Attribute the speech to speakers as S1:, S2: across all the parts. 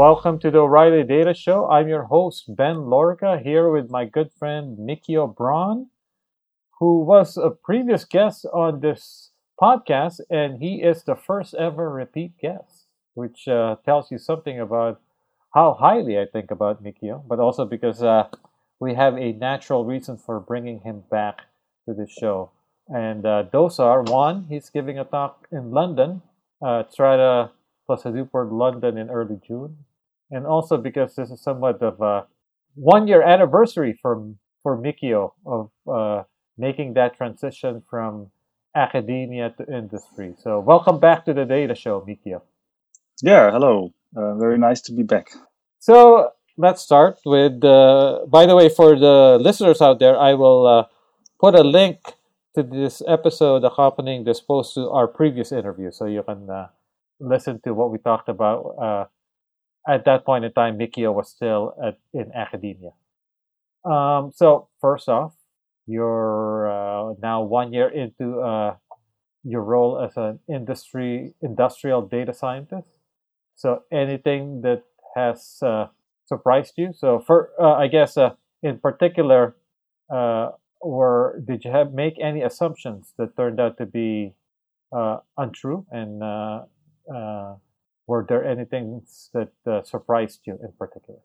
S1: welcome to the O'Reilly Data Show. I'm your host, Ben Lorica, here with my good friend Mikio Braun, who was a previous guest on this podcast, and he is the first ever repeat guest, which uh, tells you something about how highly I think about Mikio, but also because uh, we have a natural reason for bringing him back to the show. And uh, those are one, he's giving a talk in London, uh, Strata plus Hadoop London in early June. And also because this is somewhat of a one year anniversary for, for Mikio of uh, making that transition from academia to industry. So welcome back to the data show, Mikio.
S2: Yeah, hello. Uh, very nice to be back.
S1: So let's start with. Uh, by the way, for the listeners out there, I will uh, put a link to this episode accompanying this post to our previous interview, so you can uh, listen to what we talked about. Uh, at that point in time, Mikio was still at, in academia. Um, so first off, you're uh, now one year into uh, your role as an industry industrial data scientist. So anything that has uh, surprised you? So for uh, I guess uh, in particular, uh, or did you have make any assumptions that turned out to be untrue? And were there anything that surprised you in particular?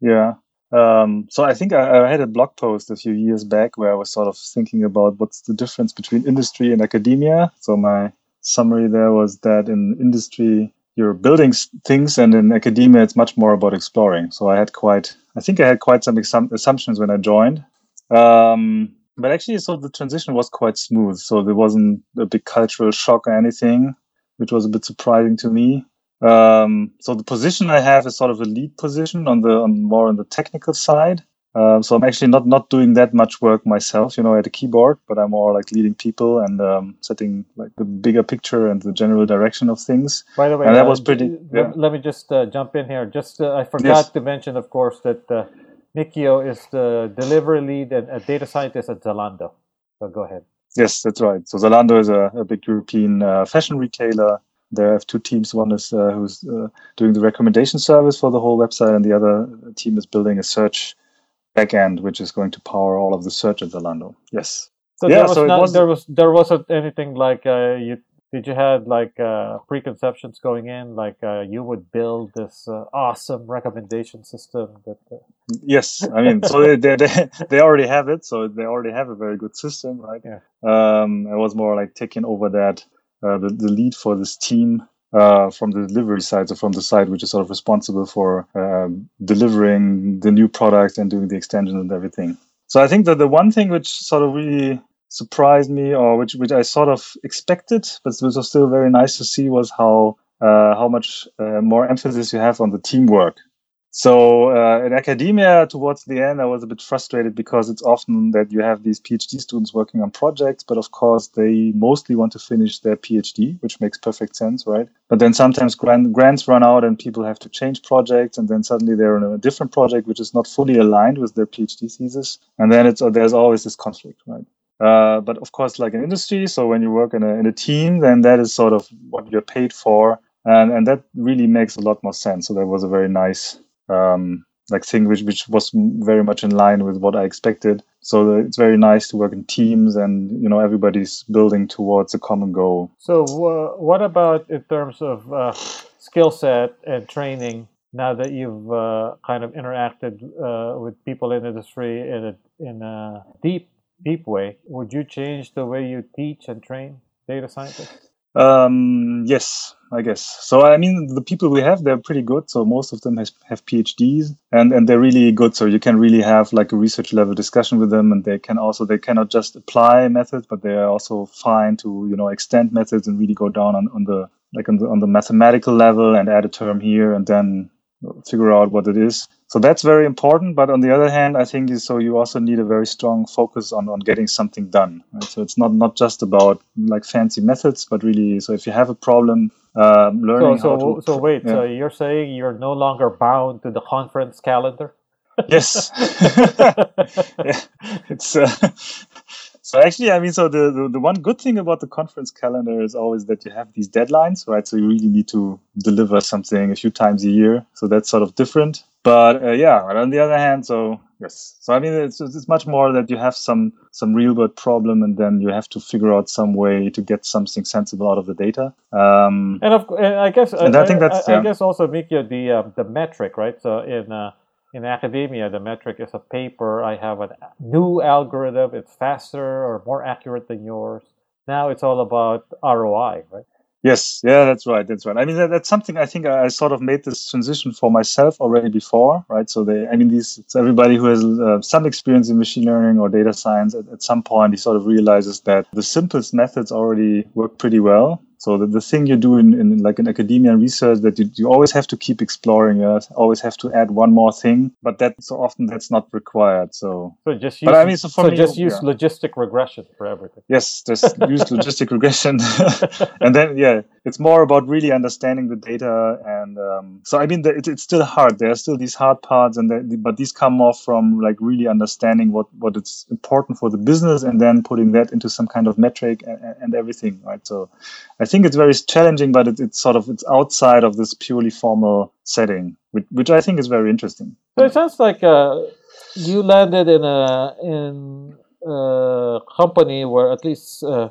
S2: Yeah, um, so I think I, I, had a blog post a few years back where I was sort of thinking about what's the difference between industry and academia. So my summary there was that in industry you're building things, and in academia it's much more about exploring. So I had quite, I think I had quite some assumptions when I joined. Um, but actually, so the transition was quite smooth. So there wasn't a big cultural shock or anything, which was a bit surprising to me. Um, so the position I have is sort of a lead position on the on more on the technical side. Um, so I'm actually not not doing that much work myself, you know, at a keyboard, but I'm more like leading people and um, setting like the bigger picture and the general direction of things.
S1: By the way,
S2: and
S1: that
S2: uh, was pretty.
S1: Yeah. Let me just uh, jump in here. Just uh, I forgot yes. to mention, of course, that uh, Mikio is the delivery lead and a data scientist at Zalando. So go ahead.
S2: Yes, that's right. So Zalando is a, a big European uh, fashion retailer there I have two teams. One is uh, who's uh, doing the recommendation service for the whole website, and the other team is building a search backend, which is going to power all of the search at Zalando. Yes.
S1: So yeah, there was, so not, was there was there wasn't anything like uh, you did you had like uh, preconceptions going in like uh, you would build this uh, awesome recommendation system that uh,
S2: yes i mean so they, they, they already have it so they already have a very good system right
S1: yeah
S2: um it was more like taking over that the, the lead for this team uh, from the delivery side, so from the side which is sort of responsible for um, delivering the new product and doing the extension and everything. So I think that the one thing which sort of really surprised me, or which which I sort of expected, but it was still very nice to see, was how uh, how much uh, more emphasis you have on the teamwork. So uh, in academia, towards the end, I was a bit frustrated because it's often that you have these PhD students working on projects, but of course they mostly want to finish their PhD, which makes perfect sense, right? But then sometimes grant, grants run out and people have to change projects, and then suddenly they're in a different project which is not fully aligned with their PhD thesis, and then it's there's always this conflict, right? Uh, but of course, like in industry, so when you work in a, in a team, then that is sort of what you're paid for, and and that really makes a lot more sense. So that was a very nice um, like thing which which was very much in line with what I expected. So it's very nice to work in teams, and you know everybody's building towards a common goal.
S1: So uh, what about in terms of uh, skill set and training? Now that you've uh, kind of interacted uh, with people in industry in a in a deep deep way, would you change the way you teach and train data scientists?
S2: Um, yes, I guess. So I mean, the people we have, they're pretty good. So most of them has, have PhDs, and and they're really good. So you can really have like a research level discussion with them, and they can also they cannot just apply methods, but they are also fine to you know extend methods and really go down on, on the like on the on the mathematical level and add a term here and then figure out what it is. So that's very important. But on the other hand, I think so you also need a very strong focus on, on getting something done. Right? So it's not not just about like fancy methods, but really, so if you have a problem, um, learning
S1: so,
S2: so,
S1: to, so wait, yeah. so you're saying you're no longer bound to the conference calendar?
S2: yes. yeah. It's uh, So actually, I mean, so the, the, the one good thing about the conference calendar is always that you have these deadlines, right? So you really need to deliver something a few times a year. So that's sort of different. But uh, yeah, but on the other hand, so yes, so I mean, it's it's much more that you have some some real world problem, and then you have to figure out some way to get something sensible out of the data. Um,
S1: and of and I guess and I, I think that's I, I guess also Mikio the uh, the metric, right? So in uh, in academia, the metric is a paper. I have a new algorithm. It's faster or more accurate than yours. Now it's all about ROI, right?
S2: Yes, yeah, that's right. That's right. I mean, that, that's something I think I sort of made this transition for myself already before, right? So they, I mean, these everybody who has uh, some experience in machine learning or data science at, at some point, he sort of realizes that the simplest methods already work pretty well, so the, the thing you do in, in like in academia and research that you, you always have to keep exploring, you always have to add one more thing, but that so often that's not required. So,
S1: so just use, but I mean, so, so me, just use yeah. logistic regression for everything.
S2: Yes, just use logistic regression, and then yeah, it's more about really understanding the data. And um, so I mean, the, it, it's still hard. There are still these hard parts, and the, but these come more from like really understanding what what it's important for the business, and then putting that into some kind of metric and, and everything, right? So I think it's very challenging, but it, it's sort of it's outside of this purely formal setting, which, which I think is very interesting.
S1: So it sounds like uh, you landed in a in a company where at least uh,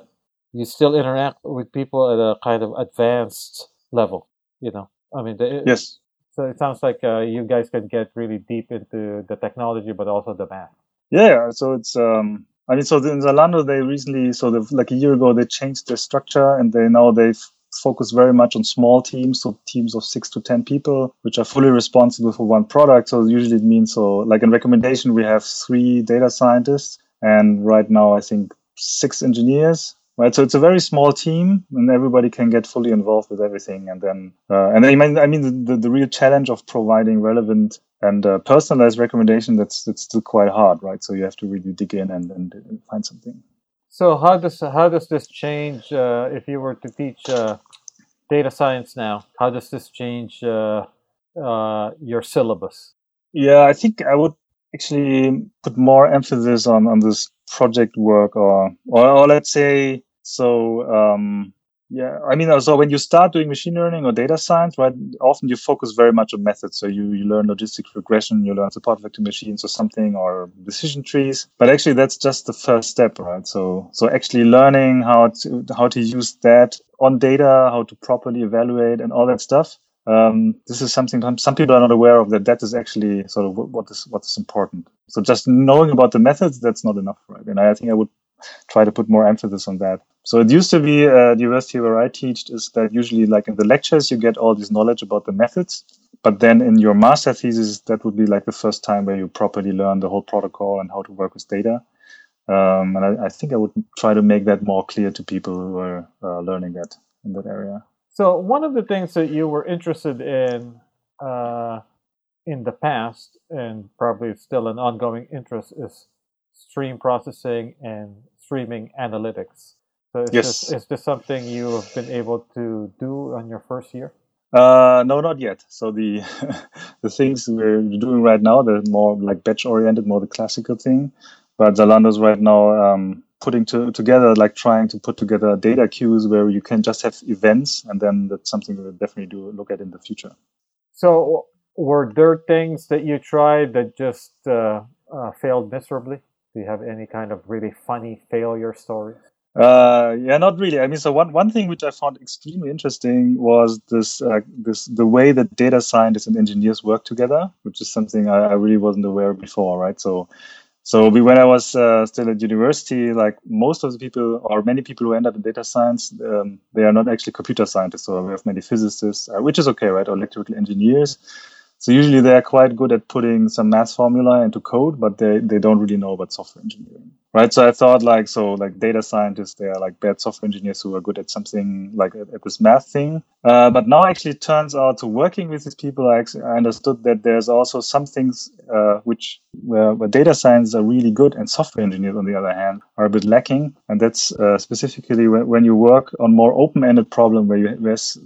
S1: you still interact with people at a kind of advanced level. You know, I mean, the,
S2: yes.
S1: So it sounds like uh, you guys can get really deep into the technology, but also the math.
S2: Yeah, so it's um, I mean, so in Zalando, they recently, so like a year ago, they changed their structure and they now they focus very much on small teams, so teams of six to 10 people, which are fully responsible for one product. So usually it means, so like in recommendation, we have three data scientists and right now, I think six engineers right? So it's a very small team, and everybody can get fully involved with everything. And then, uh, and then, I mean, the, the real challenge of providing relevant and uh, personalized recommendation that's that's still quite hard, right? So you have to really dig in and, and find something.
S1: So how does how does this change uh, if you were to teach uh, data science now? How does this change uh, uh, your syllabus?
S2: Yeah, I think I would actually put more emphasis on on this project work or or, or let's say so um, yeah, I mean, so when you start doing machine learning or data science, right, often you focus very much on methods. So you, you learn logistic regression, you learn support vector machines or something, or decision trees. But actually, that's just the first step, right? So so actually learning how to how to use that on data, how to properly evaluate, and all that stuff. Um, this is something some people are not aware of that that is actually sort of what is what is important so just knowing about the methods that's not enough right and i think i would try to put more emphasis on that. So it used to be uh, the university where I teach is that usually like in the lectures you get all this knowledge about the methods, but then in your master thesis that would be like the first time where you properly learn the whole protocol and how to work with data. Um, and I, I, think I would try to make that more clear to people who are uh, learning that in that area.
S1: So one of the things that you were interested in uh, in the past, and probably still an ongoing interest, is stream processing and streaming analytics. So is, yes. this, is this something you have been able to do on your first year?
S2: Uh, no, not yet. So the the things we're doing right now, they're more like batch oriented, more the classical thing. But Zalando's right now um, putting to, together, like trying to put together data queues where you can just have events, and then that's something we'll definitely do look at in the future.
S1: So, were there things that you tried that just uh, uh, failed miserably? Do you have any kind of really funny failure stories?
S2: Uh, yeah, not really. I mean, so one, one thing which I found extremely interesting was this uh, this the way that data scientists and engineers work together, which is something I, I really wasn't aware of before, right? So, so we, when I was uh, still at university, like most of the people or many people who end up in data science, um, they are not actually computer scientists. So we have many physicists, uh, which is okay, right? Or electrical engineers. So usually they are quite good at putting some math formula into code, but they, they don't really know about software engineering, right? So I thought like, so like data scientists, they are like bad software engineers who are good at something like at, this math thing. Uh, but now actually it turns out to working with these people, I, actually, I understood that there's also some things uh, which where, where data science are really good and software engineers on the other hand are a bit lacking. And that's uh, specifically when, when you work on more open-ended problem where you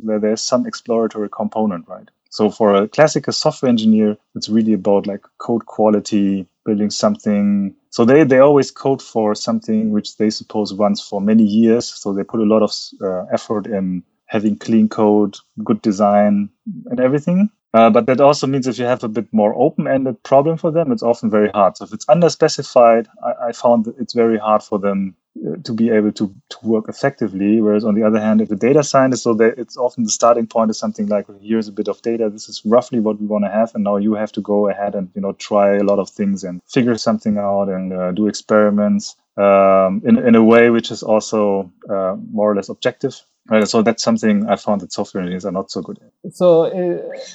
S2: where there's some exploratory component, right? So for a classical software engineer, it's really about like code quality, building something. So they, they always code for something which they suppose runs for many years. So they put a lot of uh, effort in having clean code, good design, and everything. Uh, but that also means if you have a bit more open-ended problem for them, it's often very hard. So if it's underspecified, I, I found it's very hard for them to be able to, to work effectively. Whereas on the other hand, if the data scientist, so that it's often the starting point is something like, here's a bit of data. This is roughly what we want to have, and now you have to go ahead and you know try a lot of things and figure something out and uh, do experiments um, in in a way which is also uh, more or less objective. Right? So that's something I found that software engineers are not so good at.
S1: So. Uh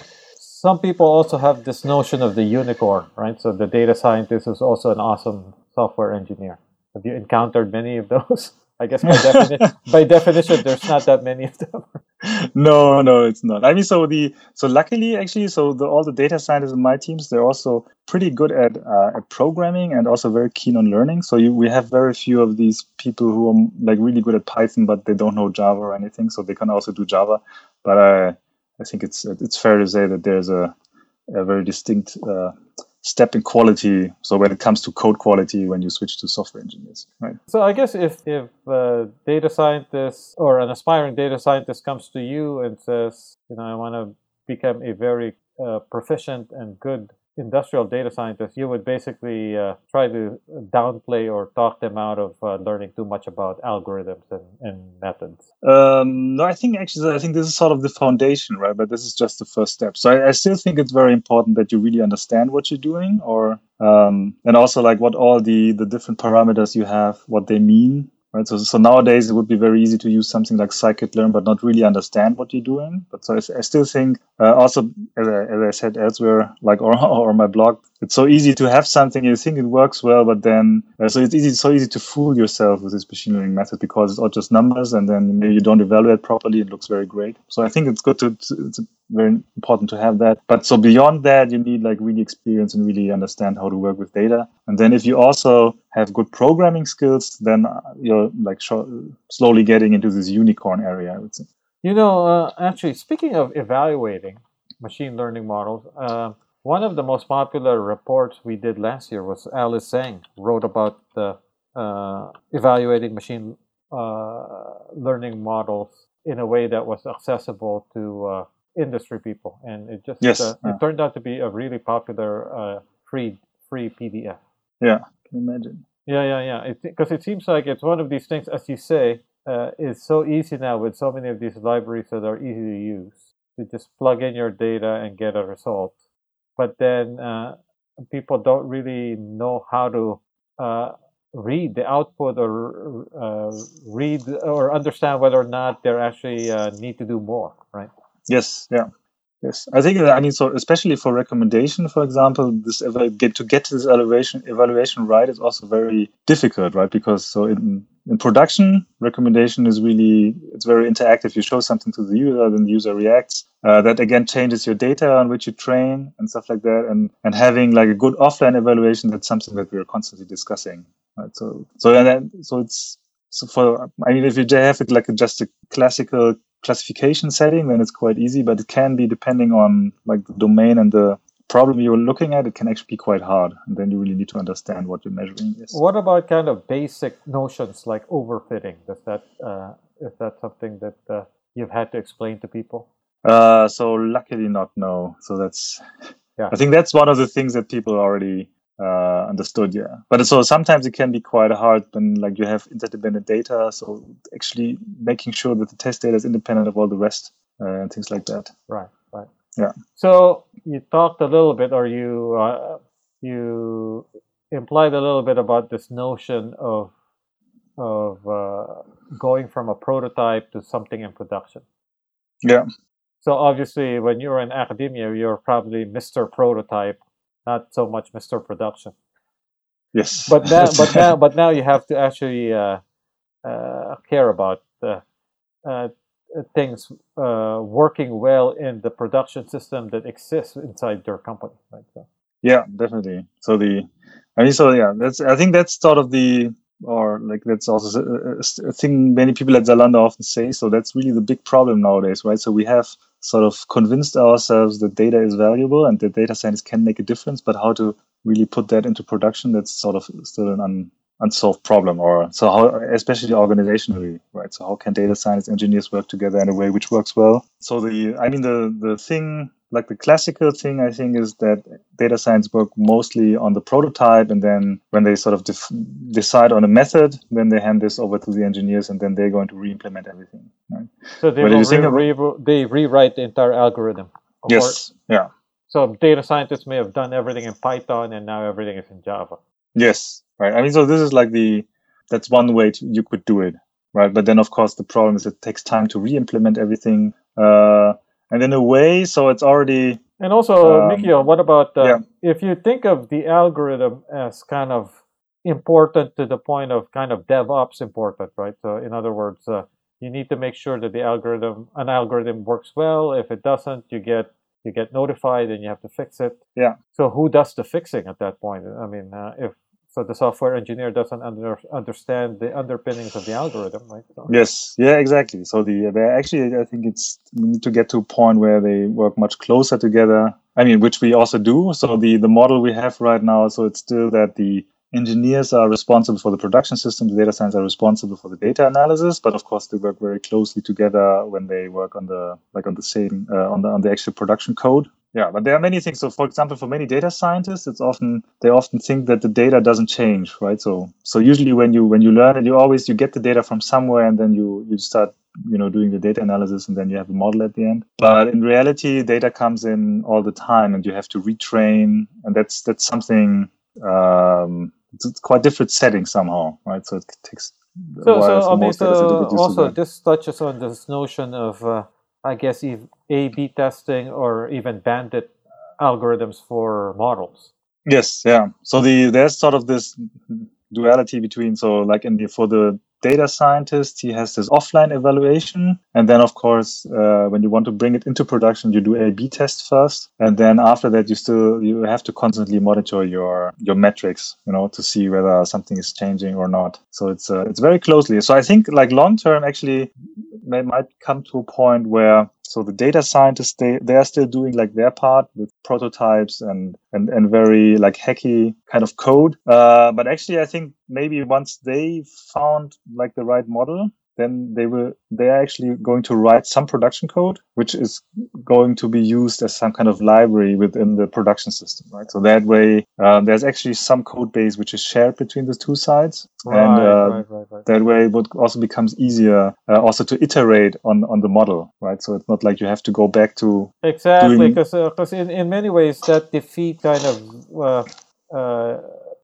S1: some people also have this notion of the unicorn, right? So the data scientist is also an awesome software engineer. Have you encountered many of those? I guess by, defini- by definition, there's not that many of them.
S2: no, no, it's not. I mean, so the so luckily, actually, so the, all the data scientists in my teams, they're also pretty good at uh, at programming and also very keen on learning. So you, we have very few of these people who are like really good at Python, but they don't know Java or anything. So they can also do Java. But I I think it's it's fair to say that there's a, a very distinct uh, step in quality. So when it comes to code quality, when you switch to software engineers, right?
S1: So I guess if if a data scientist or an aspiring data scientist comes to you and says, you know, I want to become a very uh, proficient and good industrial data scientists, you would basically uh, try to downplay or talk them out of uh, learning too much about algorithms and, and methods?
S2: Um, no, I think actually, I think this is sort of the foundation, right? But this is just the first step. So I, I still think it's very important that you really understand what you're doing, or um, and also like what all the the different parameters you have, what they mean, right? So, so nowadays it would be very easy to use something like scikit-learn, but not really understand what you're doing. But so I, I still think, uh, also as I, as I said elsewhere, like or or my blog, it's so easy to have something you think it works well, but then uh, so it's easy so easy to fool yourself with this machine learning method because it's all just numbers, and then maybe you don't evaluate properly. It looks very great. So I think it's good to, it's very important to have that. But so beyond that, you need like really experience and really understand how to work with data. And then if you also have good programming skills, then uh, you're like slowly getting into this unicorn area. I would say.
S1: You know, uh, actually, speaking of evaluating machine learning models. Uh, one of the most popular reports we did last year was Alice Zhang wrote about the uh, evaluating machine uh, learning models in a way that was accessible to uh, industry people, and it just
S2: yes,
S1: uh, it turned out to be a really popular uh, free free PDF.
S2: Yeah, can imagine.
S1: Yeah, yeah, yeah. Because it, it, seems like it's one of these things, as you say, uh, is so easy now with so many of these libraries that are easy to use to just plug in your data and get a result but then uh, people don't really know how to uh, read the output or uh, read or understand whether or not they actually uh, need to do more, right?
S2: Yes, yeah. Yes, I think I mean so especially for recommendation, for example, this get to get this evaluation evaluation right is also very difficult, right? Because so in in production, recommendation is really it's very interactive. You show something to the user, then the user reacts. Uh, that again changes your data on which you train and stuff like that. And and having like a good offline evaluation, that's something that we are constantly discussing. Right? So so and then so it's so for I mean if you have it like just a classical classification setting, then it's quite easy. But it can be depending on like the domain and the problem you're looking at. It can actually be quite hard, and then you really need to understand what you're measuring is.
S1: What about kind of basic notions like overfitting? Does that uh, is that something that uh, you've had to explain to people?
S2: Uh, so luckily not no. So that's yeah. I think that's one of the things that people already uh, understood yeah. But so sometimes it can be quite hard when like you have interdependent data so actually making sure that the test data is independent of all the rest uh, and things like that.
S1: Right right.
S2: Yeah.
S1: So you talked a little bit or you uh, you implied a little bit about this notion of of uh, going from a prototype to something in production.
S2: Yeah.
S1: So obviously when you're in academia you're probably mr prototype not so much Mr. Production.
S2: Yes.
S1: But now, but now, but now you have to actually uh, uh, care about uh, things uh, working well in the production system that exists inside your company, right? So.
S2: Yeah, definitely. So the, I mean, so yeah, that's I think that's sort of the or like that's also a, a, thing many people at Zalando often say. So that's really the big problem nowadays, right? So we have sort of convinced ourselves that data is valuable and that data science can make a difference, but how to really put that into production, that's sort of still an un, unsolved problem. Or so how, especially organizationally, right? So how can data science engineers work together in a way which works well? So the, I mean, the the thing like the classical thing i think is that data science work mostly on the prototype and then when they sort of def- decide on a method then they hand this over to the engineers and then they're going to re-implement everything right?
S1: so they, will re- re- they rewrite the entire algorithm
S2: yes or, yeah
S1: so data scientists may have done everything in python and now everything is in java
S2: yes right i mean so this is like the that's one way to, you could do it right but then of course the problem is it takes time to re-implement everything uh, and in a way, so it's already.
S1: And also, um, Mikio, what about uh, yeah. if you think of the algorithm as kind of important to the point of kind of DevOps important, right? So, in other words, uh, you need to make sure that the algorithm, an algorithm, works well. If it doesn't, you get you get notified and you have to fix it.
S2: Yeah.
S1: So, who does the fixing at that point? I mean, uh, if so the software engineer doesn't under, understand the underpinnings of the algorithm right? So.
S2: yes. Yeah exactly. So the they actually i think it's need to get to a point where they work much closer together i mean which we also do. So the the model we have right now so it's still that the engineers are responsible for the production system the data science are responsible for the data analysis but of course they work very closely together when they work on the like on the same uh, on the on the actual production code yeah but there are many things. So for example for many data scientists it's often they often think that the data doesn't change right? So so usually when you when you learn it you always you get the data from somewhere and then you you start you know doing the data analysis and then you have a model at the end. But in reality data comes in all the time and you have to retrain and that's that's something um it's quite different setting somehow right? So it takes
S1: so, so I mean, so also this touches on this notion of uh, I guess A/B testing or even bandit algorithms for models.
S2: Yes, yeah. So the there's sort of this duality between so like in the for the data scientist he has this offline evaluation. And then of course uh, when you want to bring it into production you do a b test first. And then after that you still you have to constantly monitor your your metrics you know to see whether something is changing or not. So it's uh, it's very closely. So i think like long term actually may, might come to a point where so the data scientists they they are still doing like their part with prototypes and and and very like hacky kind of code. Uh, but actually i think maybe once they found like the right model then they will they are actually going to write some production code which is going to be used as some kind of library within the production system right? So that way um, there's actually some code base which is shared between the two sides.
S1: Right,
S2: and uh,
S1: right, right,
S2: that way it also becomes easier uh, also to iterate on on the model right? So it's not like you have to go back to
S1: exactly because because uh, in, in many ways that defeat kind of uh, uh,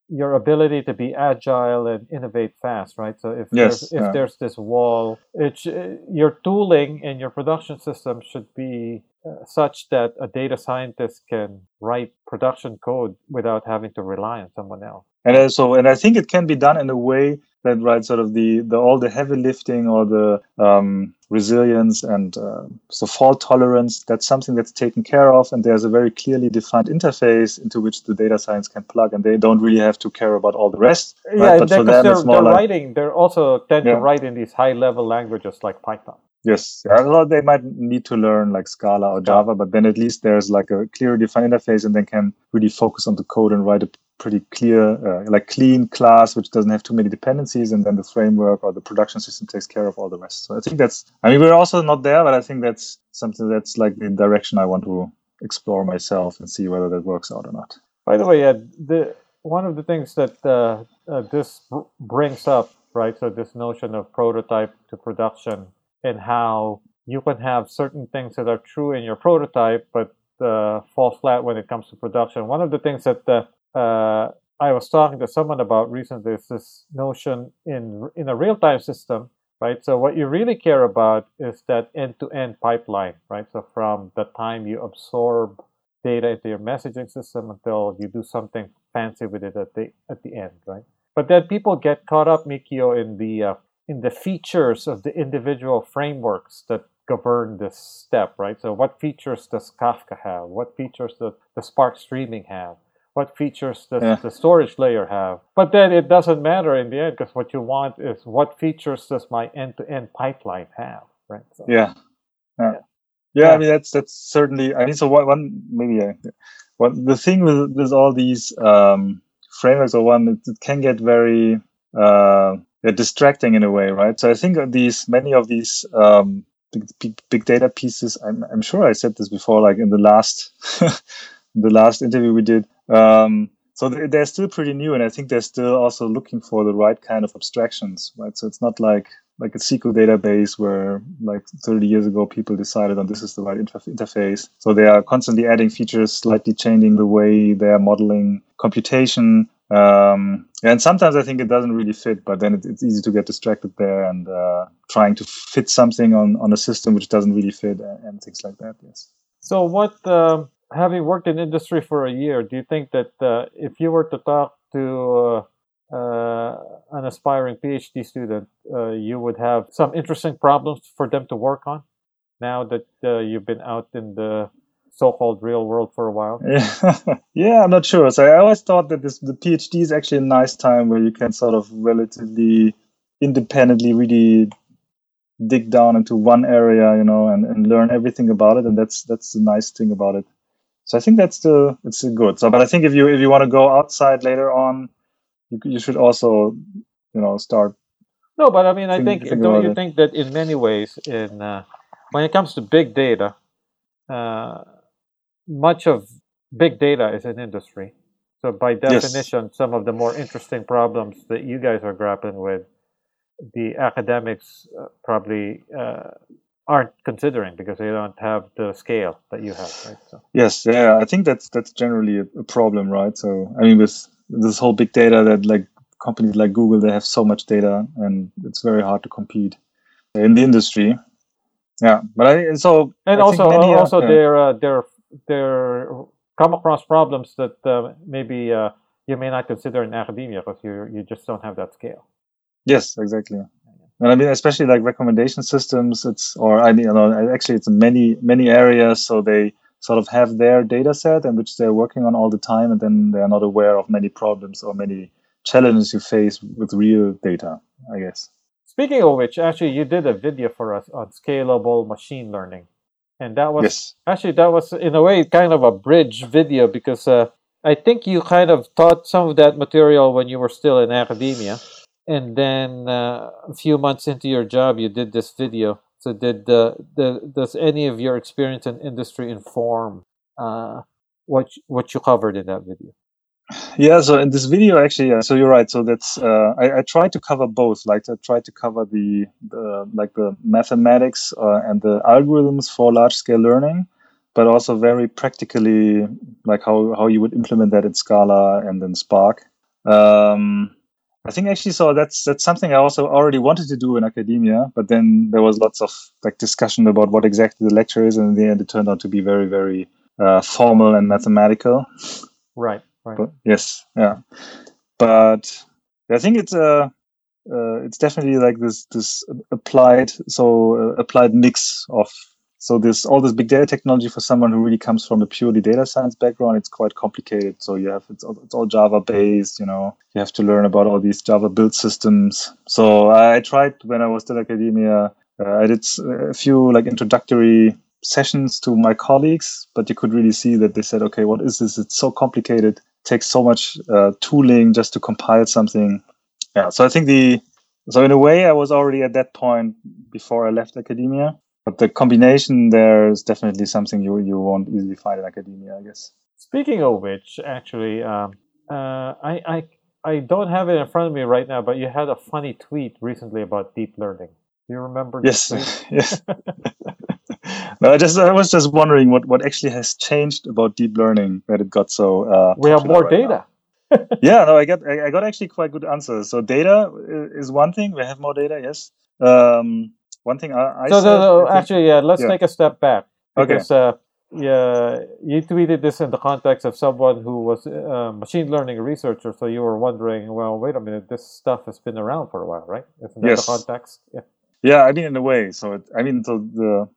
S1: your ability to be agile and innovate fast, right? So if
S2: yes,
S1: there's, if
S2: yeah.
S1: there's this wall, it sh- your tooling and your production system should be such that a data scientist can write production code without having to rely on someone else.
S2: And so, and I think it can be done in a way that right sort of the, the all the heavy lifting or the um, resilience and uh, so fault tolerance that's something that's taken care of and there's a very clearly defined interface into which the data science can plug and they don't really have to care about all the rest
S1: yeah right? but for them, they're, they're like, writing they're also tend yeah. to write in these high level languages like python
S2: Yes, yeah, they might need to learn like Scala or Java, but then at least there's like a clear defined interface, and they can really focus on the code and write a pretty clear, uh, like clean class, which doesn't have too many dependencies, and then the framework or the production system takes care of all the rest. So I think that's. I mean, we're also not there, but I think that's something that's like the direction I want to explore myself and see whether that works out or not.
S1: By the way, Ed, the one of the things that uh, uh, this brings up, right? So this notion of prototype to production and how you can have certain things that are true in your prototype, but uh, fall flat when it comes to production. One of the things that uh, uh, I was talking to someone about recently is this notion in in a real time system, right? So what you really care about is that end to end pipeline, right? So from the time you absorb data into your messaging system until you do something fancy with it at the at the end, right? But then people get caught up, Mikio, in the uh, in the features of the individual frameworks that govern this step, right? So what features does Kafka have? What features does the Spark streaming have? What features does yeah. the storage layer have? But then it doesn't matter in the end because what you want is what features does my end-to-end pipeline have, right?
S2: So, yeah. yeah. Yeah, I mean that's that's certainly. I mean, so one, one maybe uh, one the thing with with all these um, frameworks, or one it, it can get very uh, distracting in a way, right? So I think these many of these um, big, big, big data pieces. I'm I'm sure I said this before, like in the last the last interview we did. Um, so they're still pretty new, and I think they're still also looking for the right kind of abstractions, right? So it's not like like a SQL database where like 30 years ago people decided on this is the right interface. So they are constantly adding features, slightly changing the way they are modeling computation. Um, and sometimes I think it doesn't really fit, but then it, it's easy to get distracted there and uh, trying to fit something on, on a system which doesn't really fit and, and things like that. Yes.
S1: So what, uh, having worked in industry for a year, do you think that uh, if you were to talk to uh, uh, an aspiring PhD student, uh, you would have some interesting problems for them to work on now that you've been out in the so-called real world for a while?
S2: Yeah, yeah I'm not sure. So I always thought that this the PhD is actually a nice time where you can sort of relatively independently really dig down into one area, you know, and, and learn everything about it. And that's that's the nice thing about it. So I think that's the it's good. So, but I think if you if you want to go outside later on, you, you should also you know start
S1: no but i mean i think, think don't you it. think that in many ways in uh, when it comes to big data uh, much of big data is in industry so by definition yes. some of the more interesting problems that you guys are grappling with the academics uh, probably uh, aren't considering because they don't have the scale that you have right
S2: so yes yeah i think that's that's generally a, a problem right so i mean with this whole big data that like companies like Google they have so much data and it's very hard to compete in the industry. Yeah, but I so
S1: and
S2: I
S1: also many, also uh, they're uh, they're they're come across problems that uh, maybe uh, you may not consider in academia because you you just don't have that scale.
S2: Yes, exactly. And I mean, especially like recommendation systems, it's or I mean, you know, actually, it's many many areas. So they sort of have their data set and which they're working on all the time and then they're not aware of many problems or many challenges you face with real data i guess
S1: speaking of which actually you did a video for us on scalable machine learning and that was yes. actually that was in a way kind of a bridge video because uh, i think you kind of taught some of that material when you were still in academia and then uh, a few months into your job you did this video so did the, the does any of your experience in industry inform uh, what what you covered in that video?
S2: Yeah, so in this video, actually, yeah, so you're right. So that's uh, I, I tried to cover both. Like I tried to cover the, the like the mathematics uh, and the algorithms for large scale learning, but also very practically like how how you would implement that in Scala and in Spark. Um, I think actually so that's that's something I also already wanted to do in academia, but then there was lots of like discussion about what exactly the lecture is, and in the end it turned out to be very very uh, formal and mathematical.
S1: Right.
S2: But, yes. Yeah. But I think it's a uh, it's definitely like this this applied so uh, applied mix of so this all this big data technology for someone who really comes from a purely data science background, it's quite complicated. So you have it's all, it's all Java based. You know, you have to learn about all these Java build systems. So I tried when I was still academia. Uh, I did a few like introductory sessions to my colleagues, but you could really see that they said, "Okay, what is this? It's so complicated. It takes so much uh, tooling just to compile something." Yeah. So I think the so in a way, I was already at that point before I left academia but the combination there is definitely something you you won't easily find in academia, I guess.
S1: Speaking of which, actually, um, uh, I, I I don't have it in front of me right now, but you had a funny tweet recently about deep learning. Do you remember?
S2: Yes, yes. no, I just I was just wondering what what actually has changed about deep learning that it got so. Uh,
S1: we have more right data.
S2: yeah, no, I got I got actually quite good answers. So data is one thing. We have more data, yes. Um, one thing I, I
S1: so,
S2: said,
S1: so, actually, yeah, let's yeah. take a step back because okay. uh, yeah, you tweeted this in the context of someone who was a uh, machine learning researcher. So you were wondering, well, wait a minute, this stuff has been around for a while, right? Isn't that yes. the context?
S2: Yeah. Yeah, I mean, in a way. So it, I mean, so the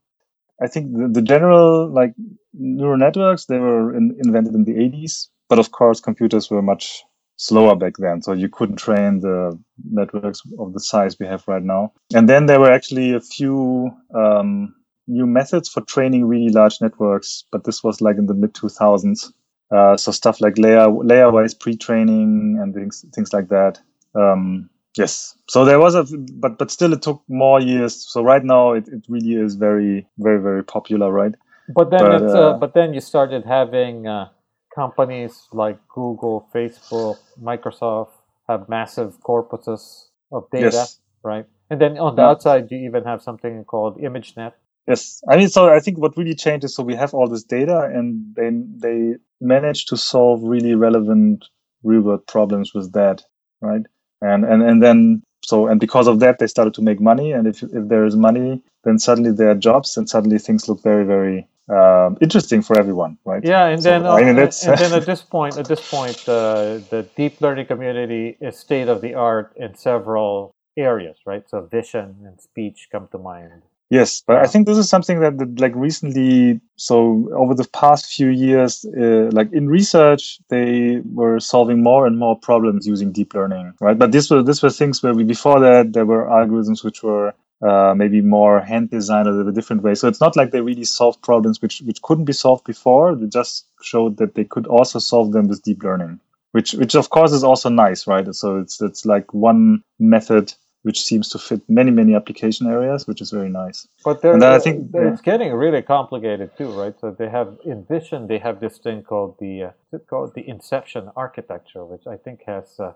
S2: I think the, the general like neural networks they were in, invented in the 80s, but of course computers were much slower back then. So you couldn't train the networks of the size we have right now. And then there were actually a few um, new methods for training really large networks, but this was like in the mid 2000s. Uh, so stuff like layer layer wise pre-training and things things like that. Um, yes. So there was a, but but still it took more years. So right now it, it really is very very very popular, right?
S1: But then but, it's, uh, uh, but then you started having uh, companies like Google, Facebook, Microsoft have massive corpuses of data, yes. right? And then on the yeah. outside, you even have something called ImageNet.
S2: Yes, I mean, so I think what really changed is so we have all this data, and they they managed to solve really relevant real world problems with that, right? And and and then so and because of that, they started to make money, and if if there is money, then suddenly there are jobs, and suddenly things look very very um, interesting for everyone, right?
S1: Yeah, and so, then uh, I mean, and, and then at this point, at this point, uh, the deep learning community is state of the art in several areas, right? So vision and speech come to mind.
S2: Yes, but I think this is something that, like recently, so over the past few years, uh, like in research, they were solving more and more problems using deep learning, right? But this were this were things where we before that there were algorithms which were uh, maybe more hand designed or a different way. So it's not like they really solved problems which which couldn't be solved before. They just showed that they could also solve them with deep learning, which which of course is also nice, right? So it's it's like one method which seems to fit many many application areas, which is very nice.
S1: But and I think it's yeah. getting really complicated too, right? So they have in Vision they have this thing called the uh, called the Inception architecture, which I think has uh,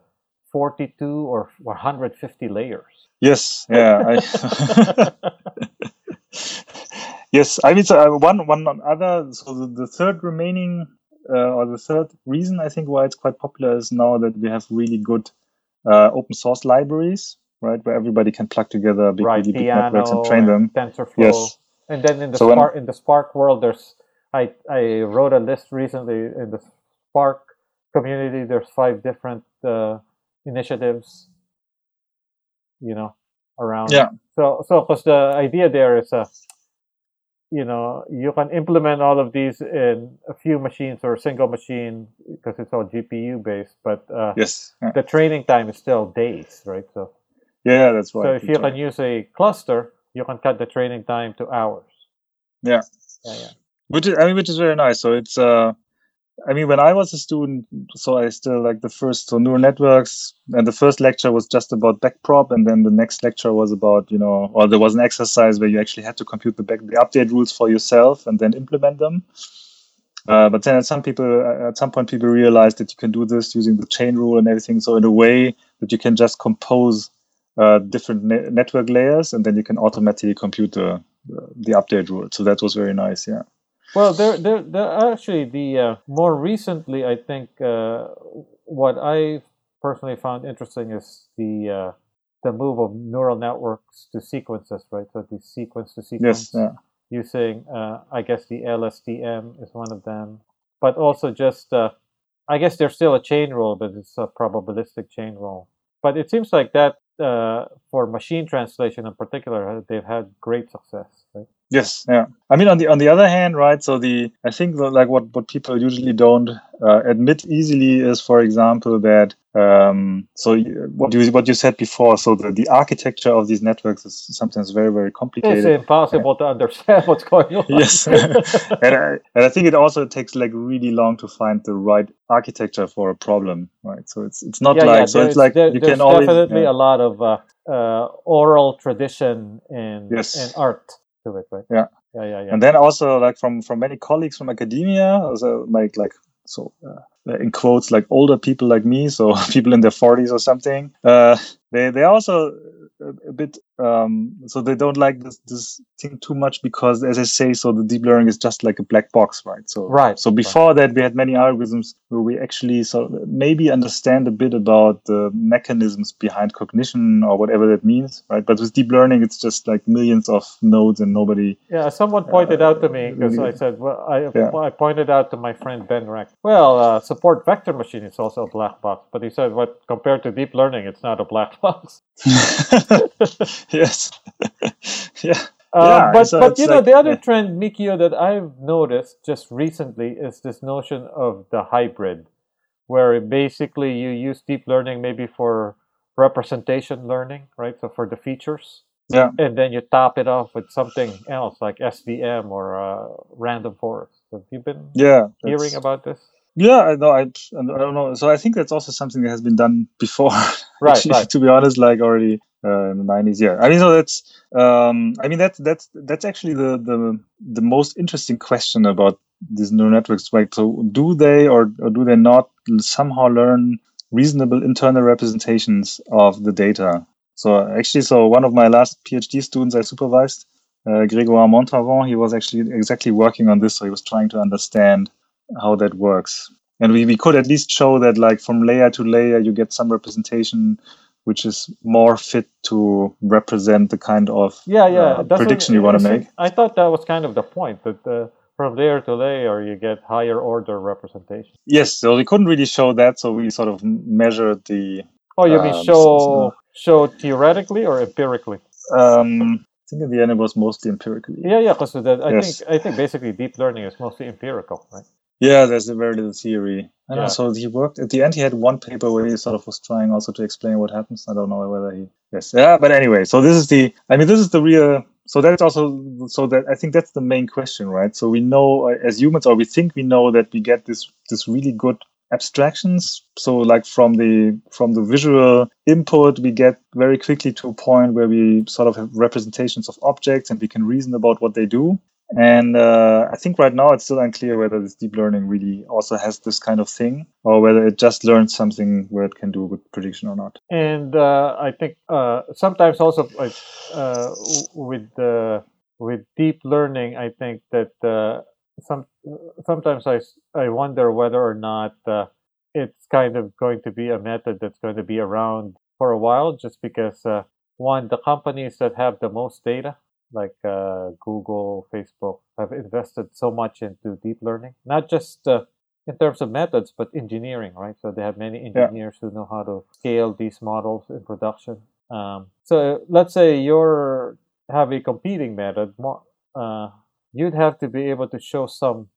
S1: 42 or 150 layers.
S2: Yes, yeah. I, yes, I mean so uh, one one other. So the, the third remaining uh, or the third reason I think why it's quite popular is now that we have really good uh, open source libraries right? Where everybody can plug together big,
S1: right,
S2: big networks and train them.
S1: TensorFlow. Yes. And then in the so Spark in the Spark world, there's I I wrote a list recently in the Spark community. There's five different uh, initiatives. You know, around.
S2: Yeah.
S1: So so because the idea there is a. Uh, you know, you can implement all of these in a few machines or a single machine because it's all GPU based. But uh,
S2: yes,
S1: yeah. the training time is still days, right? So
S2: yeah, that's right.
S1: So if you can use a cluster, you can cut the training time to hours.
S2: Yeah.
S1: Yeah, yeah.
S2: Which is, I mean, which is very nice. So it's, uh, I mean, when I was a student, so I still like the first so neural networks, and the first lecture was just about backprop, and then the next lecture was about you know, or there was an exercise where you actually had to compute the back the update rules for yourself and then implement them. Uh, but then at some people, at some point, people realized that you can do this using the chain rule and everything. So in a way that you can just compose uh, different ne- network layers, and then you can automatically compute the the update rule. So that was very nice. Yeah.
S1: Well, there, there, there actually the uh, more recently, I think uh, what I personally found interesting is the uh, the move of neural networks to sequences, right? So the sequence to sequence
S2: yes, yeah.
S1: using, uh, I guess the LSTM is one of them, but also just, uh, I guess there's still a chain rule, but it's a probabilistic chain rule. But it seems like that uh, for machine translation in particular, they've had great success. Right?
S2: Yes, yeah. I mean, on the on the other hand, right? So the I think the, like what what people usually don't uh, admit easily is, for example, that um, so what you what you said before. So the, the architecture of these networks is sometimes very very complicated.
S1: It's impossible to understand what's going on.
S2: yes, and I and I think it also takes like really long to find the right architecture for a problem, right? So it's it's not
S1: yeah,
S2: like
S1: yeah,
S2: so it's like there,
S1: you
S2: can
S1: always
S2: definitely
S1: yeah. a lot of uh, uh, oral tradition in
S2: yes.
S1: in art to it, right?
S2: Yeah.
S1: Yeah, yeah, yeah.
S2: And then also like from from many colleagues from academia, also like like so uh, in quotes like older people like me, so people in their 40s or something. Uh, they they also a bit um, so they don't like this this thing too much because as i say so the deep learning is just like a black box right so
S1: right
S2: so before right. that we had many algorithms where we actually so maybe understand a bit about the mechanisms behind cognition or whatever that means right but with deep learning it's just like millions of nodes and nobody
S1: yeah someone pointed uh, out to me because really, i said well I, yeah. I pointed out to my friend Ben Recht well uh, support vector machine is also a black box but he said what compared to deep learning it's not a black box
S2: yes. yeah.
S1: Uh, yeah, but so but you know like, the other yeah. trend, Mikio, that I've noticed just recently is this notion of the hybrid, where basically you use deep learning maybe for representation learning, right? So for the features.
S2: Yeah.
S1: and then you top it off with something else like SVM or uh, random forest. Have you been
S2: Yeah.
S1: hearing about this?
S2: Yeah, I know. I, I don't know. So I think that's also something that has been done before.
S1: Right, right.
S2: To be honest, like already uh, in the nineties. Yeah. I mean, so that's. Um, I mean, that's that's that's actually the the the most interesting question about these neural networks. Like, so do they or, or do they not somehow learn reasonable internal representations of the data? So actually, so one of my last PhD students I supervised, uh, Grégoire Montavon, he was actually exactly working on this. So he was trying to understand how that works. And we, we could at least show that like from layer to layer you get some representation which is more fit to represent the kind of
S1: Yeah, yeah.
S2: uh,
S1: what-
S2: prediction you want to make.
S1: I thought that was kind of the point that uh, from layer to layer you get higher order representation.
S2: Yes, so we couldn't really show that, so we sort of measured the.
S1: Oh, you mean
S2: Um,
S1: show
S2: so-
S1: show theoretically or empirically?
S2: Um, I think in the end it was mostly empirically.
S1: Yeah, yeah. Because I
S2: Yes.
S1: think I think basically deep learning is mostly empirical, right?
S2: Yeah, there's a very little theory. I don't
S1: Yeah.
S2: know. So he worked at the end. He had one paper where he sort of was trying also to explain what happens. I don't know whether he. Yes. Yeah. But anyway, so this is the. I mean, this is the real. So that's also. So that I think that's the main question, right? So we know uh, as humans, or we think we know that we get this this really good abstractions. So like from the from the visual input, we get very quickly to a point where we sort of have representations of objects and we can reason about what they do. And uh, I think right now it's still unclear whether this deep learning really also has this kind of thing, or whether it just learns something where it can do good prediction or not.
S1: And uh, I think uh, sometimes also uh, with with deep learning, I think that uh, some sometimes I, I wonder whether or not uh, it's kind of going to be a method that's going to be around for a while, just because one the companies that have the most data, like uh, Google, Facebook, have invested so much into deep learning, not just uh, in terms of methods, but engineering, right? So they have many engineers who know how to scale these models in production. Um, so let's say you're have a competing method, uh, you'd have to be able to show some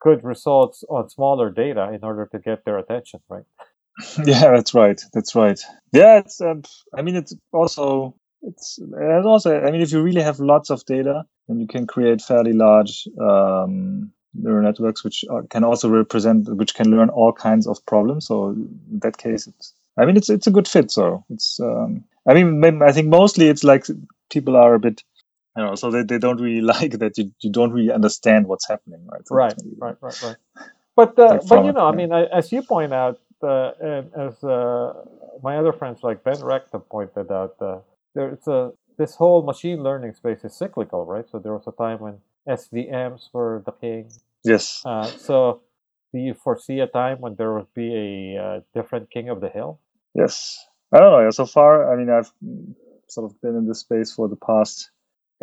S1: good results on smaller data in order to get their attention, right?
S2: yeah, that's right. That's right. Yeah, it's. Um, I mean, it's also. It's and also. I mean, if you really have lots of data, then you can create fairly large um, neural networks, which are, can also represent, which can learn all kinds of problems. So in that case, it's. I mean, it's it's a good fit. So it's. Um, I mean, I think mostly it's like people are a bit. You know, so they, they don't really like that you, you don't really understand what's happening, right? So
S1: right, right, right, right. But uh,
S2: Like
S1: but you
S2: it,
S1: know, I
S2: yeah.
S1: mean, I, as you point out, uh, and as uh, my other friends like Ben Recht pointed out, uh, there's a this whole machine learning space is cyclical, right? So there was a time when SVMs were the king.
S2: Yes.
S1: Uh, so do you foresee a time when there would be a uh, different king of the hill?
S2: Yes. I don't know. So far, I mean, I've sort of been in this space for the past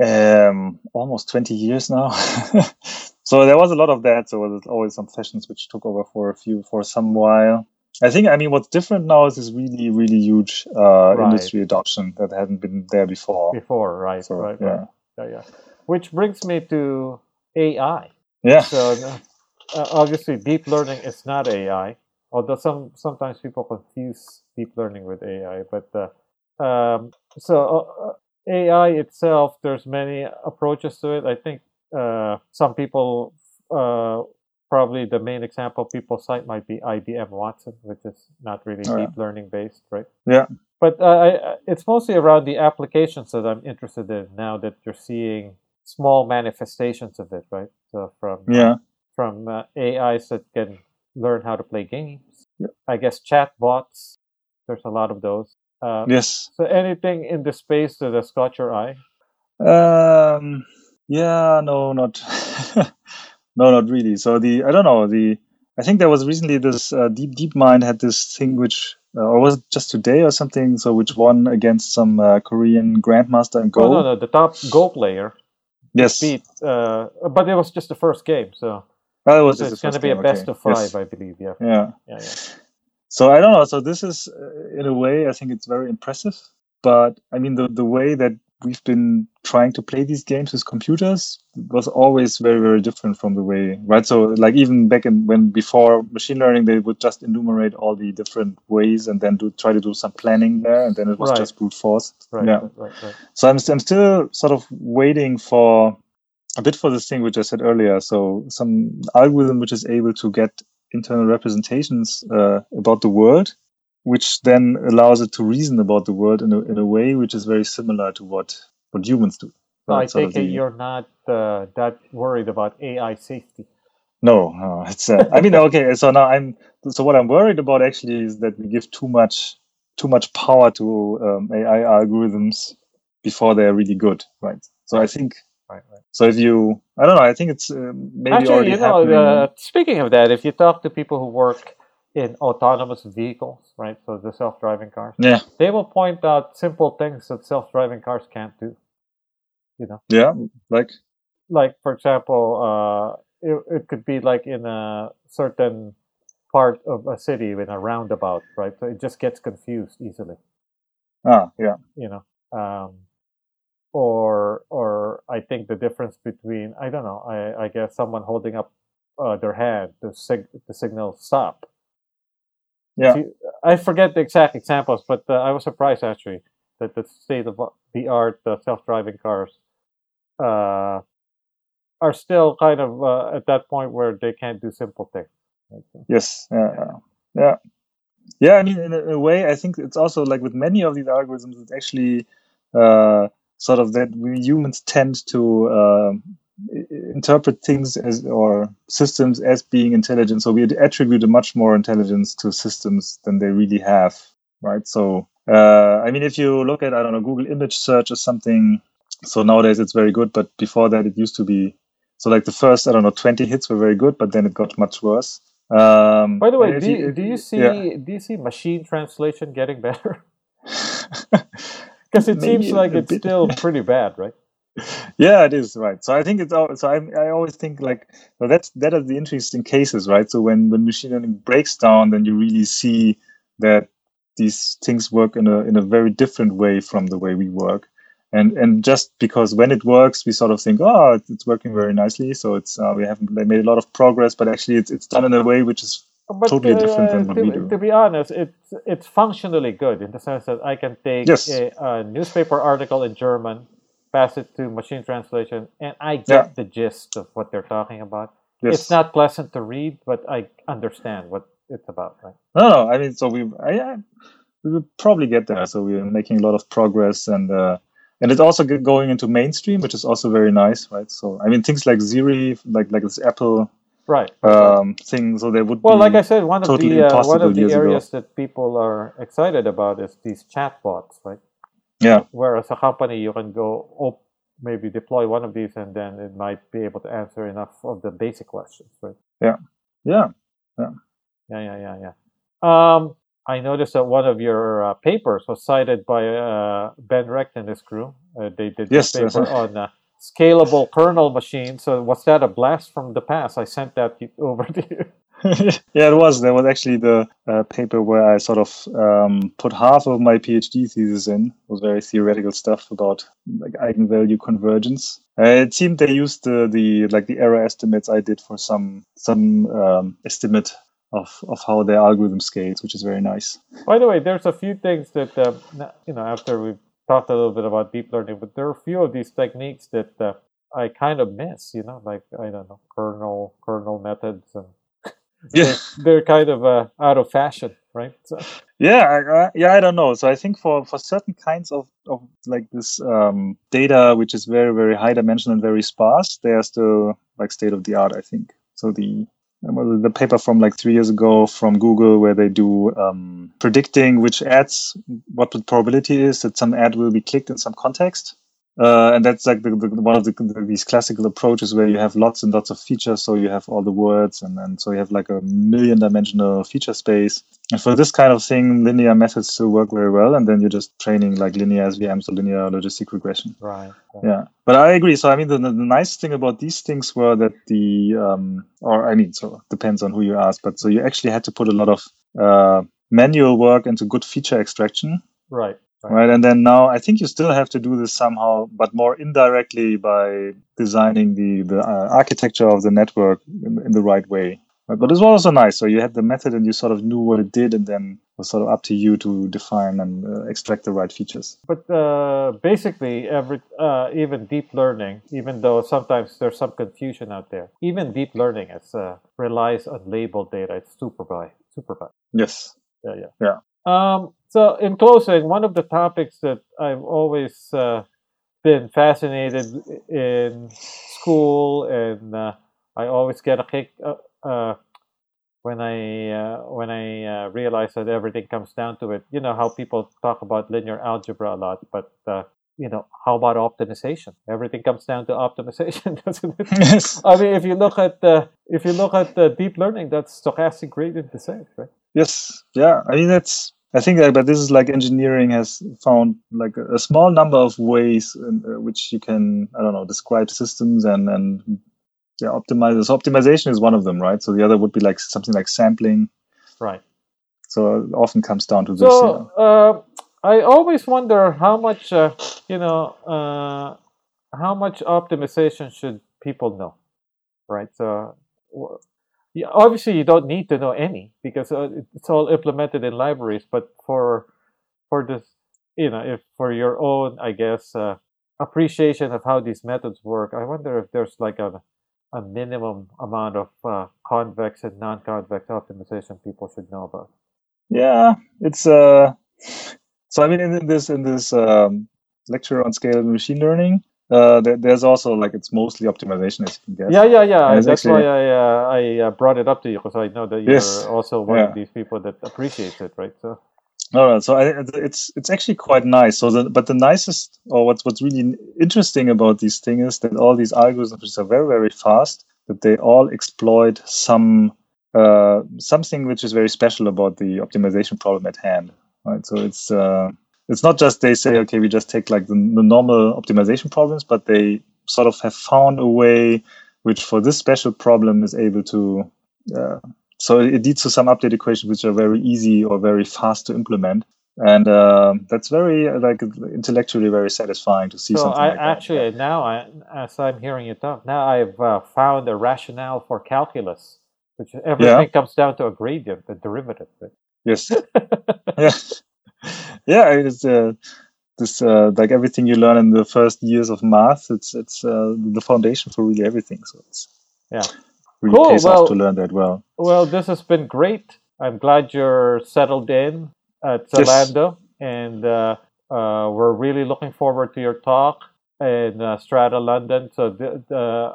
S2: um, almost 20 years now. so there was a lot of that. So there was always some fashions which took over for a few, for some while. I think, I mean, what's different now is this really, really huge uh,
S1: Right.
S2: industry adoption that hadn't been there before.
S1: Before, right,
S2: So,
S1: right,
S2: yeah.
S1: right, yeah, yeah. Which brings me to AI.
S2: Yeah.
S1: So uh, obviously, deep learning is not AI. Although some sometimes people confuse deep learning with AI, but uh, um, so uh, AI itself, there's many approaches to it. I think uh, some people uh, probably the main example people cite might be IBM Watson, which is not really
S2: Oh, yeah.
S1: deep learning based, right?
S2: Yeah.
S1: But uh, I, I- it's mostly around the applications that I'm interested in now that you're seeing small manifestations of it, right? So from
S2: Yeah.
S1: from uh, AIs that can learn how to play games.
S2: Yep.
S1: I guess chatbots. There's a lot of those. Uh,
S2: Yes.
S1: So anything in the space that has caught your eye?
S2: Um, yeah, no, not, no, not really. So the, I don't know, the, I think there was recently this uh, Deep Deep Mind had this thing which, uh, or was it just today or something? So which won against some uh, Korean grandmaster in Go.
S1: Oh no, no, the top Go player
S2: Yes,
S1: beat. Uh, but it was just the first game, so
S2: it was just
S1: it's going to be a best
S2: okay.
S1: of five,
S2: Yes.
S1: I believe. Yeah,
S2: Yeah.
S1: yeah, yeah.
S2: So I don't know. So this is, uh, in a way, I think it's very impressive. But I mean, the the way that we've been trying to play these games with computers was always very very different from the way right so like even back in when before machine learning they would just enumerate all the different ways and then do try to do some planning there and then it was
S1: Right.
S2: just brute force
S1: Right.
S2: yeah
S1: Right. Right.
S2: so I'm, I'm still sort of waiting for a bit for this thing which I said earlier. So some algorithm which is able to get internal representations uh, about the world, which then allows it to reason about the world in a, in a way which is very similar to what, what humans do.
S1: So I take it you're not uh, that worried about AI safety.
S2: No, no, it's. Uh, I mean, okay. So now I'm. So what I'm worried about actually is that we give too much, too much power to um, AI algorithms before they're really good, right? So I think.
S1: Right. Right.
S2: So if you, I don't know. I think it's uh, maybe
S1: Actually,
S2: already
S1: you know,
S2: happening.
S1: uh, speaking of that, if you talk to people who work in autonomous vehicles, right, so the self-driving cars,
S2: yeah,
S1: they will point out simple things that self-driving cars can't do. You know.
S2: Yeah. Like
S1: Like, for example, uh, it, it could be like in a certain part of a city in a roundabout, right? So it just gets confused easily.
S2: ah, yeah,
S1: you know um or or i think the difference between i don't know i i guess someone holding up uh, their hand to sig- the signal stop
S2: yeah,
S1: See, i forget the exact examples but uh, i was surprised actually that the state of the art uh, self-driving cars uh are still kind of uh, at that point where they can't do simple things.
S2: Yes, yeah, yeah, yeah. Yeah, I mean, in a, in a way, I think it's also like with many of these algorithms, it's actually uh, sort of that we humans tend to um, interpret things as or systems as being intelligent. So we attribute a much more intelligence to systems than they really have, right? So, uh, I mean, if you look at I don't know Google image search or something, so nowadays it's very good, but before that it used to be. So like the first I don't know twenty hits were very good, but then it got much worse. Um,
S1: by the way do you, do you see
S2: yeah.
S1: do you see machine translation getting better Because it
S2: Maybe
S1: seems like it's
S2: bit.
S1: still pretty bad, right?
S2: Yeah it is right so i think it's al- so i i always think like well that's that are the interesting cases right so when when machine learning breaks down then you really see that these things work in a in a very different way from the way we work and and just because when it works we sort of think oh it's, working very nicely so it's uh, we have made a lot of progress but actually it's, it's done in a way which is
S1: But
S2: Totally different than
S1: uh,
S2: what
S1: to,
S2: we do.
S1: to be honest, it's it's functionally good in the sense that I can take
S2: Yes.
S1: a, a newspaper article in German, pass it to machine translation, and I get
S2: Yeah.
S1: the gist of what they're talking about.
S2: yes
S1: It's not pleasant to read, but I understand what it's about, right?
S2: No, no. I mean, so we, I, I, we will probably get there. So we're making a lot of progress, and uh, and it's also going into mainstream, which is also very nice, right? So I mean, things like Siri, like like this Apple
S1: Right.
S2: um, thing. So they would
S1: well,
S2: be,
S1: like I said, one of
S2: totally
S1: the uh, one of the
S2: years ago.
S1: areas that people are excited about is these chatbots, right?
S2: Yeah,
S1: Whereas a company you can go maybe deploy one of these and then it might be able to answer enough of the basic questions right?
S2: Yeah,
S1: yeah. Yeah. Yeah yeah yeah um i noticed that one of your uh, papers was cited by uh, ben recht and his crew. Uh, they did
S2: Yes,
S1: this paper on uh, scalable kernel machines. So was that a blast from the past? I sent that over to you
S2: yeah. It was. There was actually the uh, paper where I sort of um, put half of my PhD thesis in. It was very theoretical stuff about like eigenvalue convergence. Uh, it seemed they used the, the like the error estimates I did for some some um, estimate of of how their algorithm scales, which is very nice.
S1: By the way, there's a few things that uh, you know after we've talked a little bit about deep learning, but there are a few of these techniques that uh, I kind of miss. You know, like I don't know kernel kernel methods, and
S2: Yeah.
S1: they're kind of uh, out of fashion, right? So,
S2: Yeah, I, I, yeah, I don't know. So I think for for certain kinds of of like this um, data, which is very very high dimensional and very sparse, they are still like state of the art. I think. So the the paper from like three years ago from Google, where they do um, predicting which ads, what the probability is that some ad will be clicked in some context. Uh, and that's like the, the, one of the, these classical approaches where you have lots and lots of features. So you have all the words, and then so you have like a million dimensional feature space. And for this kind of thing, linear methods still work very well. And then you're just training like linear SVMs or linear logistic regression.
S1: right. right.
S2: Yeah, but I agree. So I mean, the, the nice thing about these things were that the, um, or I mean, so depends on who you ask, but so you actually had to put a lot of uh, manual work into good feature extraction.
S1: Right.
S2: Right. And then now I think you still have to do this somehow, but more indirectly by designing the the uh, architecture of the network in, in the right way. Right? But it was also nice. So you had the method, and you sort of knew what it did, and then it was sort of up to you to define and uh, extract the right features.
S1: But uh, basically, every uh, even deep learning, even though sometimes there's some confusion out there, even deep learning is uh, relies on labeled data. It's supervised. Supervised.
S2: Yes.
S1: Yeah. Yeah.
S2: Yeah.
S1: Um, so, in closing, one of the topics that I've always uh, been fascinated in school, and uh, I always get a kick uh, uh when I uh, when I uh, realize that everything comes down to it. You know how people talk about linear algebra a lot, but you know how about optimization? Everything comes down to optimization, doesn't it?
S2: Yes.
S1: I mean, if you look at the if you look at deep learning, that's stochastic gradient descent, right?
S2: Yes. Yeah. I mean, that's I think that, but this is like engineering has found like a, a small number of ways in uh, which you can, I don't know, describe systems and and yeah, optimize. So optimization is one of them, right? So the other would be like something like sampling.
S1: Right.
S2: So it often comes down to this.
S1: So uh, I always wonder how much, uh, you know, uh, how much optimization should people know, right? So obviously you don't need to know any because uh, it's all implemented in libraries. But for for this, you know, if for your own, I guess, uh, appreciation of how these methods work, I wonder if there's like a a minimum amount of uh, convex and non-convex optimization people should know about.
S2: Yeah, it's uh. So I mean, in this in this um, lecture on scalable machine learning, uh, there, there's also like it's mostly optimization as you can guess.
S1: Yeah, yeah, yeah. That's actually, why I uh, I uh, brought it up to you because I know that you're
S2: Yes.
S1: also one
S2: Yeah.
S1: of these people that appreciates it, right? So
S2: No, no. So I, it's it's actually quite nice. So, the, but the nicest, or what's what's really interesting about these things is that all these algorithms are very very fast. That they all exploit some uh, something which is very special about the optimization problem at hand. Right. So it's uh, it's not just they say okay we just take like the, the normal optimization problems, but they sort of have found a way which for this special problem is able to uh, so it leads to some update equations which are very easy or very fast to implement. And um that's very uh, like intellectually very satisfying to see
S1: so
S2: something
S1: I
S2: like that.
S1: actually now I, as I'm hearing you talk now I've uh, found a rationale for calculus, which everything comes down to a gradient, the derivative.
S2: Yes. Yeah yeah it's uh, this uh, like everything you learn in the first years of math it's it's uh, the foundation for really everything so it's
S1: Yeah.
S2: really
S1: Cool,
S2: pays
S1: well-
S2: off to learn that well
S1: Well, this has been great. I'm glad you're settled in at
S2: Yes.
S1: And uh, uh, we're really looking forward to your talk in uh, Strata London. So the, the,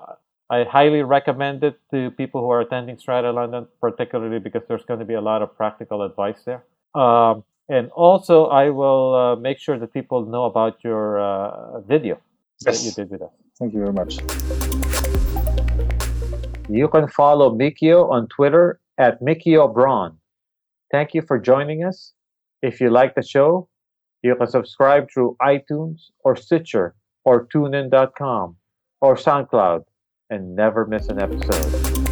S1: I highly recommend it to people who are attending Strata London, particularly because there's going to be a lot of practical advice there. Um, and also, I will uh, make sure that people know about your uh, video that you did with us.
S2: thank you very much
S1: You can follow Mikio on Twitter at Mikio Braun. Thank you for joining us. If you like the show, you can subscribe through iTunes or Stitcher or TuneIn.com or SoundCloud and never miss an episode.